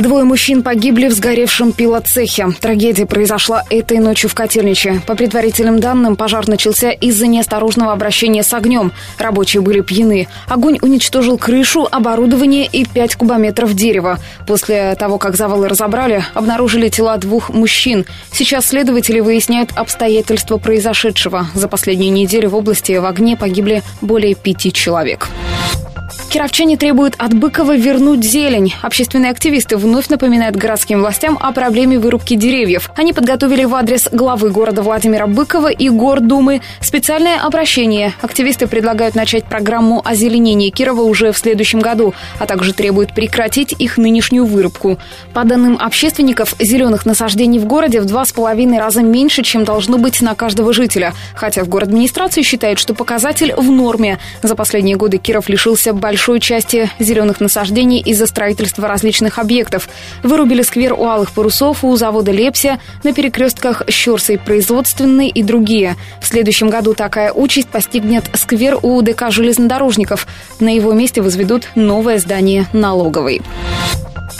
Двое мужчин погибли в сгоревшем пилоцехе. Трагедия произошла этой ночью в Котельниче. По предварительным данным, пожар начался из-за неосторожного обращения с огнем. Рабочие были пьяны. Огонь уничтожил крышу, оборудование и 5 кубометров дерева. После того, как завалы разобрали, обнаружили тела двух мужчин. Сейчас следователи выясняют обстоятельства произошедшего. За последнюю неделю в области в огне погибли более пяти человек. Кировчане требуют от Быкова вернуть зелень. Общественные активисты вновь напоминают городским властям о проблеме вырубки деревьев. Они подготовили в адрес главы города Владимира Быкова и Гордумы специальное обращение. Активисты предлагают начать программу озеленения Кирова уже в следующем году, а также требуют прекратить их нынешнюю вырубку. По данным общественников, зеленых насаждений в городе в два с половиной раза меньше, чем должно быть на каждого жителя. Хотя в город администрации считает, что показатель в норме. За последние годы Киров лишился большого большой части зеленых насаждений из-за строительства различных объектов. Вырубили сквер у Алых Парусов, у завода Лепся, на перекрестках Щерсой производственной и другие. В следующем году такая участь постигнет сквер у ДК железнодорожников. На его месте возведут новое здание налоговой.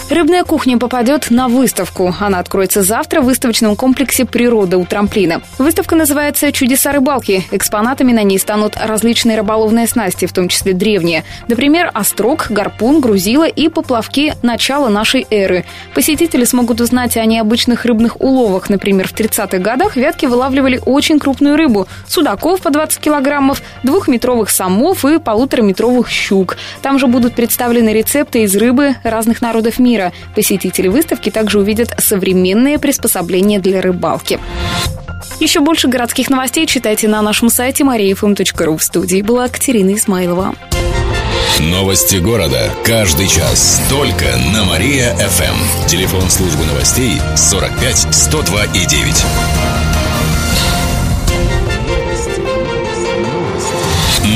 Рыбная кухня попадет на выставку. Она откроется завтра в выставочном комплексе «Природа» у трамплина. Выставка называется «Чудеса рыбалки». Экспонатами на ней станут различные рыболовные снасти, в том числе древние. Например, острог, гарпун, грузила и поплавки начала нашей эры. Посетители смогут узнать о необычных рыбных уловах. Например, в 30-х годах вятки вылавливали очень крупную рыбу – судаков по 20 килограммов, двухметровых самов и полутораметровых щук. Там же будут представлены рецепты из рыбы разных народов мира. Посетители выставки также увидят современные приспособления для рыбалки. Еще больше городских новостей читайте на нашем сайте mariafm.ru. В студии была Катерина Исмайлова. Новости города. Каждый час. Только на Мария-ФМ. Телефон службы новостей 45 102 и 9.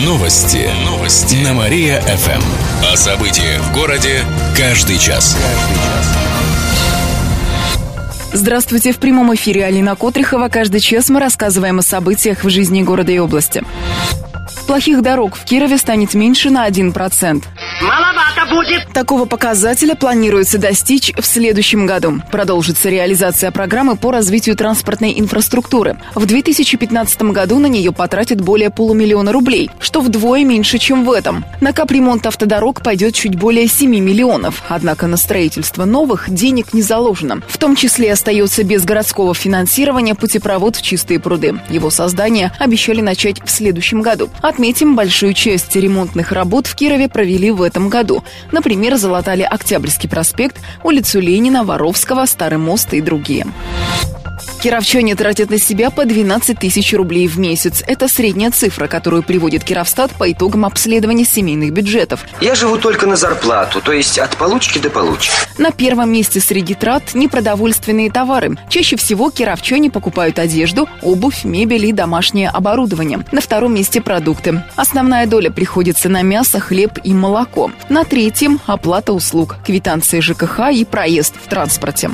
Новости. Новости. На Мария-ФМ. О событиях в городе каждый час. Здравствуйте. В прямом эфире Алина Котрихова. Каждый час мы рассказываем о событиях в жизни города и области. Плохих дорог в Кирове станет меньше на 1%. Будет. Такого показателя планируется достичь в следующем году. Продолжится реализация программы по развитию транспортной инфраструктуры. В 2015 году на нее потратят более полумиллиона рублей, что вдвое меньше, чем в этом. На капремонт автодорог пойдет чуть более 7 миллионов. Однако на строительство новых денег не заложено. В том числе остается без городского финансирования путепровод в Чистые пруды. Его создание обещали начать в следующем году. Отметим, большую часть ремонтных работ в Кирове провели в этом году. Например, залатали Октябрьский проспект, улицу Ленина, Воровского, Старый мост и другие. Кировчане тратят на себя по 12 тысяч рублей в месяц. Это средняя цифра, которую приводит Кировстат по итогам обследования семейных бюджетов. Я живу только на зарплату, то есть от получки до получки. На первом месте среди трат непродовольственные товары. Чаще всего кировчане покупают одежду, обувь, мебель и домашнее оборудование. На втором месте продукты. Основная доля приходится на мясо, хлеб и молоко. На третьем – оплата услуг, квитанции ЖКХ и проезд в транспорте.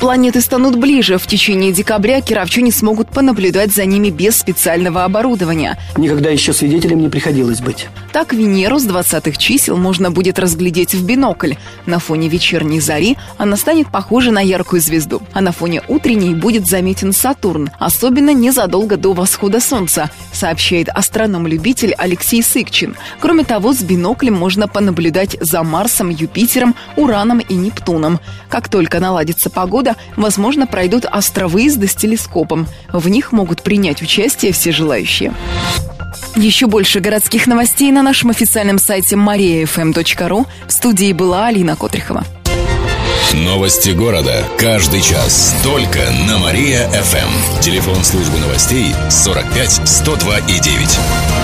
Планеты станут ближе. В течение декабря кировчане смогут понаблюдать за ними без специального оборудования. Никогда еще свидетелем не приходилось быть. Так Венеру с 20-х чисел можно будет разглядеть в бинокль. На фоне вечерней зари она станет похожа на яркую звезду. А на фоне утренней будет заметен Сатурн, особенно незадолго до восхода Солнца, сообщает астроном-любитель Алексей Сыкчин. Кроме того, с биноклем можно понаблюдать за Марсом, Юпитером, Ураном и Нептуном. Как только наладится погода, года, возможно, пройдут астровыезды с телескопом. В них могут принять участие все желающие. Еще больше городских новостей на нашем официальном сайте mariafm.ru. В студии была Алина Котрихова. Новости города. Каждый час. Только на Мария-ФМ. Телефон службы новостей 45 102 и 9.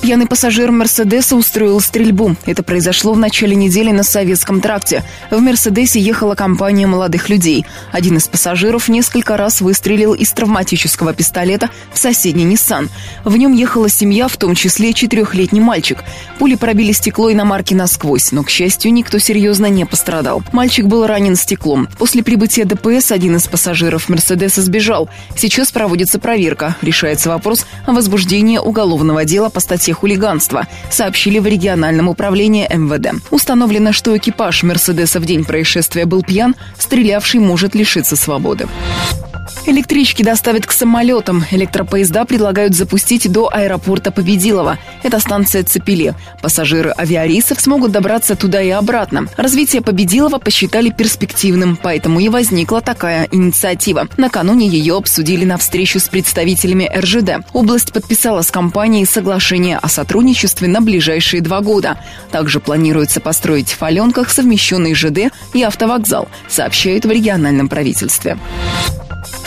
Пьяный пассажир Мерседеса устроил стрельбу. Это произошло в начале недели на Советском тракте. В Мерседесе ехала компания молодых людей. Один из пассажиров несколько раз выстрелил из травматического пистолета в соседний Ниссан. В нем ехала семья, в том числе четырехлетний мальчик. Пули пробили стекло иномарки насквозь, но, к счастью, никто серьезно не пострадал. Мальчик был ранен стеклом. После прибытия ДПС один из пассажиров Мерседеса сбежал. Сейчас проводится проверка. Решается вопрос о возбуждении уголовного дела по статье хулиганства, сообщили в региональном управлении МВД. Установлено, что экипаж Мерседеса в день происшествия был пьян, стрелявший может лишиться свободы. Электрички доставят к самолетам. Электропоезда предлагают запустить до аэропорта Победилова. Это станция Цепеле. Пассажиры авиарейсов смогут добраться туда и обратно. Развитие Победилова посчитали перспективным, поэтому и возникла такая инициатива. Накануне ее обсудили на встречу с представителями РЖД. Область подписала с компанией соглашение о сотрудничестве на ближайшие два года. Также планируется построить в Фаленках совмещенный ЖД и автовокзал, сообщают в региональном правительстве.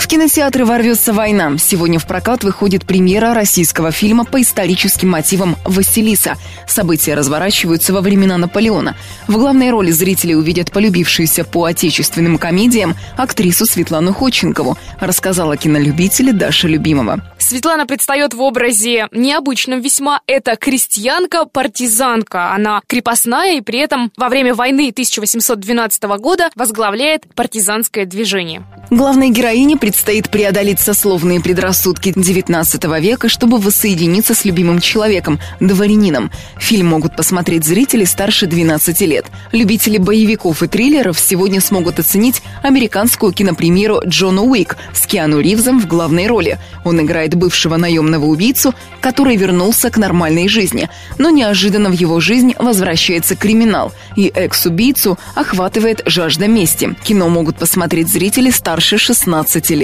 В кинотеатры ворвется война. Сегодня в прокат выходит премьера российского фильма по историческим мотивам «Василиса». События разворачиваются во времена Наполеона. В главной роли зрители увидят полюбившуюся по отечественным комедиям актрису Светлану Ходченкову, рассказала кинолюбитель Даша Любимова. Светлана предстает в образе необычном весьма. Это крестьянка-партизанка. Она крепостная и при этом во время войны 1812 года возглавляет партизанское движение. Главной героине предстоит преодолеть сословные предрассудки XIX века, чтобы воссоединиться с любимым человеком, дворянином. Фильм могут посмотреть зрители старше 12 лет. Любители боевиков и триллеров сегодня смогут оценить американскую кинопремьеру «Джона Уик» с Киану Ривзом в главной роли. Он играет бывшего наемного убийцу, который вернулся к нормальной жизни. Но неожиданно в его жизнь возвращается криминал, и экс-убийцу охватывает жажда мести. Кино могут посмотреть зрители старше 16 лет.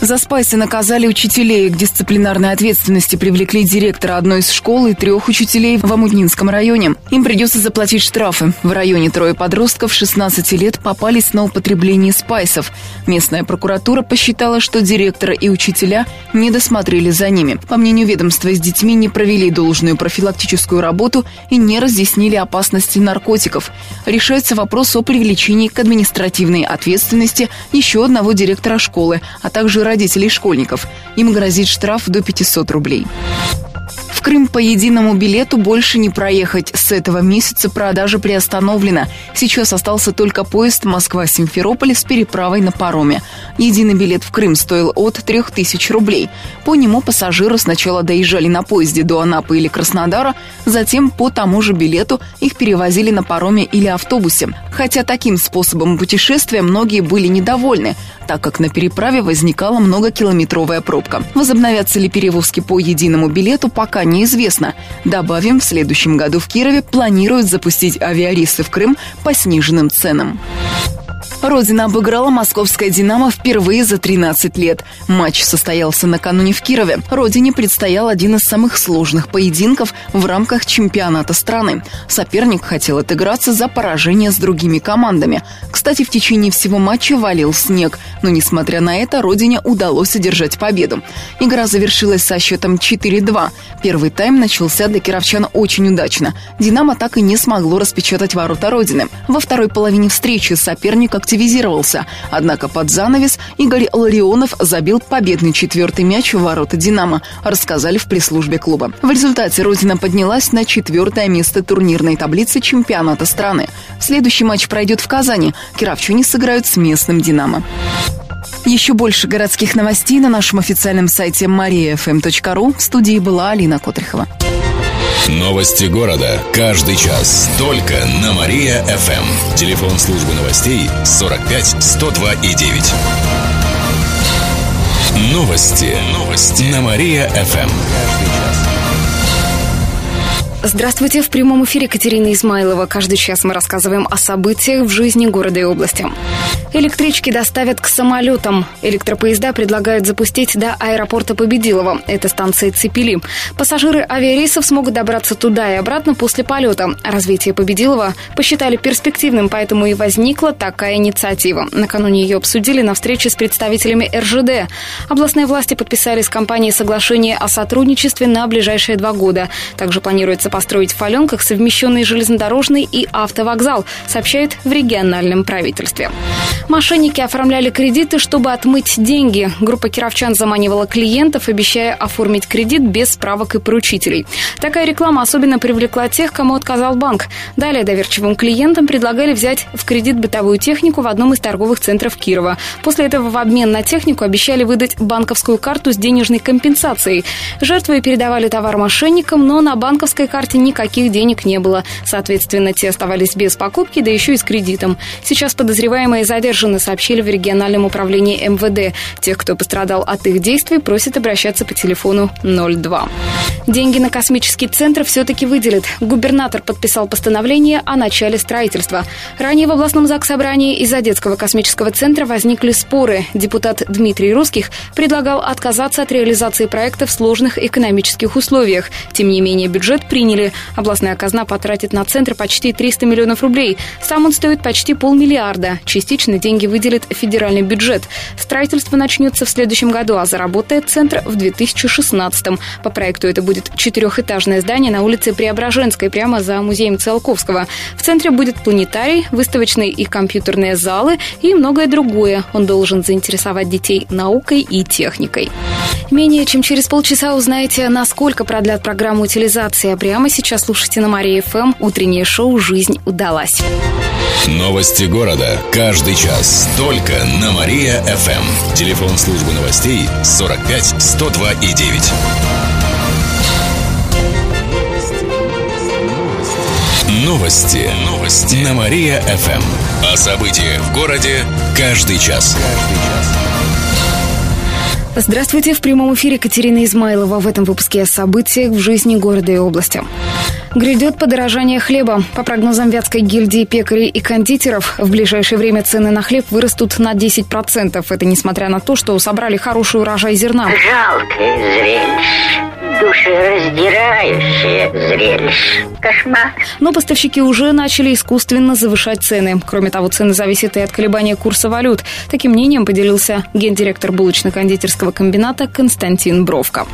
За спайсы наказали учителей. К дисциплинарной ответственности привлекли директора одной из школ и трех учителей в Амутнинском районе. Им придется заплатить штрафы. В районе трое подростков 16 лет попались на употребление спайсов. Местная прокуратура посчитала, что директора и учителя не досмотрели за ними. По мнению ведомства, с детьми не провели должную профилактическую работу и не разъяснили опасности наркотиков. Решается вопрос о привлечении к административной ответственности еще одного директора школы, а также родителей школьников. Им грозит штраф до 500 рублей. В Крым по единому билету больше не проехать. С этого месяца продажа приостановлена. Сейчас остался только поезд Москва-Симферополь с переправой на пароме. Единый билет в Крым стоил от 3000 рублей. По нему пассажиры сначала доезжали на поезде до Анапы или Краснодара, затем по тому же билету их перевозили на пароме или автобусе. Хотя таким способом путешествия многие были недовольны, так как на переправе возникала многокилометровая пробка. Возобновятся ли перевозки по единому билету, пока неизвестно. Добавим, в следующем году в Кирове планируют запустить авиарейсы в Крым по сниженным ценам. Родина обыграла московское «Динамо» впервые за 13 лет. Матч состоялся накануне в Кирове. Родине предстоял один из самых сложных поединков в рамках чемпионата страны. Соперник хотел отыграться за поражение с другими командами. Кстати, в течение всего матча валил снег, но, несмотря на это, Родине удалось одержать победу. Игра завершилась со счетом 4-2. Первый тайм начался для кировчан очень удачно. «Динамо» так и не смогло распечатать ворота Родины. Во второй половине встречи соперник активизировался. Однако под занавес Игорь Ларионов забил победный четвертый мяч в ворота «Динамо», рассказали в пресс-службе клуба. В результате Родина поднялась на четвертое место турнирной таблицы чемпионата страны. Следующий матч пройдет в Казани. Кировчане сыграют с местным «Динамо». Еще больше городских новостей на нашем официальном сайте mariafm.ru. В студии была Алина Котрихова. Новости города. Каждый час. Только на Мария-ФМ. Телефон службы новостей 45 102 и 9. Новости. Новости. На Мария-ФМ. Здравствуйте! В прямом эфире Катерина Измайлова. Каждый час мы рассказываем о событиях в жизни города и области. Электрички доставят к самолетам. Электропоезда предлагают запустить до аэропорта Победилова. Это станция Цепели. Пассажиры авиарейсов смогут добраться туда и обратно после полета. Развитие Победилова посчитали перспективным, поэтому и возникла такая инициатива. Накануне ее обсудили на встрече с представителями РЖД. Областные власти подписали с компанией соглашение о сотрудничестве на ближайшие два года. Также планируется построить в Фаленках совмещенный железнодорожный и автовокзал, сообщает в региональном правительстве. Мошенники оформляли кредиты, чтобы отмыть деньги. Группа кировчан заманивала клиентов, обещая оформить кредит без справок и поручителей. Такая реклама особенно привлекла тех, кому отказал банк. Далее доверчивым клиентам предлагали взять в кредит бытовую технику в одном из торговых центров Кирова. После этого в обмен на технику обещали выдать банковскую карту с денежной компенсацией. Жертвы передавали товар мошенникам, но на банковской карте никаких денег не было. Соответственно, те оставались без покупки, да еще и с кредитом. Сейчас подозреваемые задержаны сообщили в региональном управлении МВД. Тех, кто пострадал от их действий, просят обращаться по телефону 02. Деньги на космический центр все-таки выделят. Губернатор подписал постановление о начале строительства. Ранее в областном заксобрании из-за детского космического центра возникли споры. Депутат Дмитрий Русских предлагал отказаться от реализации проекта в сложных экономических условиях. Тем не менее, бюджет приняли. Областная казна потратит на центр почти 300 миллионов рублей. Сам он стоит почти полмиллиарда. Частично деньги выделит федеральный бюджет. Строительство начнется в следующем году, а заработает центр в 2016. По проекту это будет четырехэтажное здание на улице Преображенской, прямо за музеем Циолковского. В центре будет планетарий, выставочные и компьютерные залы и многое другое. Он должен заинтересовать детей наукой и техникой. Менее чем через полчаса узнаете, насколько продлят программу утилизации. А прямо сейчас слушайте на Мария ФМ утреннее шоу «Жизнь удалась». Новости города. Каждый час. Только на Мария-ФМ. Телефон службы новостей 45 102 и 9. Новости. Новости. На Мария-ФМ. О событиях в городе каждый час. Каждый час. Здравствуйте, в прямом эфире Катерина Измайлова. В этом выпуске о событиях в жизни города и области. Грядет подорожание хлеба. По прогнозам Вятской гильдии пекарей и кондитеров, в ближайшее время цены на хлеб вырастут на 10%. Это несмотря на то, что собрали хороший урожай зерна. Жалкое зрелище душераздирающее зрелище. Кошмар. Но поставщики уже начали искусственно завышать цены. Кроме того, цены зависят и от колебания курса валют. Таким мнением поделился гендиректор булочно-кондитерского комбината Константин Бровко.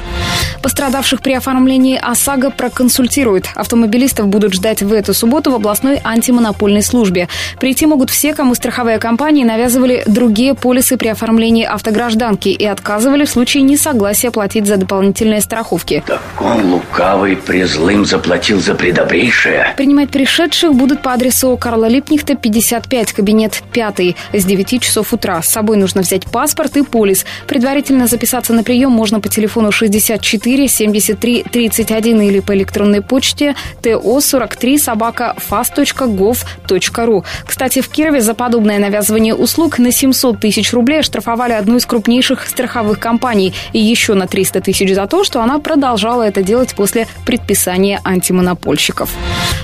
Пострадавших при оформлении ОСАГО проконсультируют. Автомобилистов будут ждать в эту субботу в областной антимонопольной службе. Прийти могут все, кому страховые компании навязывали другие полисы при оформлении автогражданки и отказывали в случае несогласия платить за дополнительные страховки. Так он лукавый призлым заплатил за предобрейшее. Принимать пришедших будут по адресу Карла Липнихта, 55, кабинет 5, с 9 часов утра. С собой нужно взять паспорт и полис. Предварительно записаться на прием можно по телефону 64 73 31 или по электронной почте то 43 собака fast.gov.ru. Кстати, в Кирове за подобное навязывание услуг на 700 тысяч рублей штрафовали одну из крупнейших страховых компаний и еще на 300 тысяч за то, что она продолжала это делать после предписания антимонопольщиков.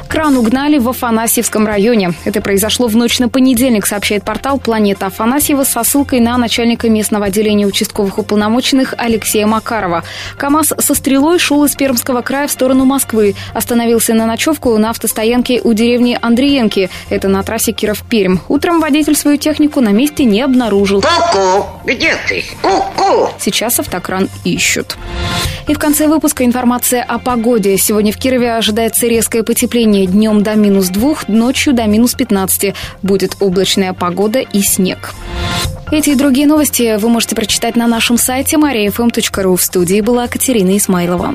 Кран угнали в Афанасьевском районе. Это произошло в ночь на понедельник, сообщает портал «Планета Афанасьева» со ссылкой на начальника местного отделения участковых уполномоченных Алексея Макарова. КАМАЗ со стрелой шел из Пермского края в сторону Москвы. Остановился на ночевку на автостоянке у деревни Андриенки. Это на трассе Киров-Пермь. Утром водитель свою технику на месте не обнаружил. Ку-ку, где ты? Ку-ку. Сейчас автокран ищут. И в конце выпуска информация о погоде. Сегодня в Кирове ожидается резкое потепление. Днем до минус двух, ночью до минус 15. Будет облачная погода и снег. Эти и другие новости вы можете прочитать на нашем сайте mariafm.ru. В студии была Катерина Исмайлова.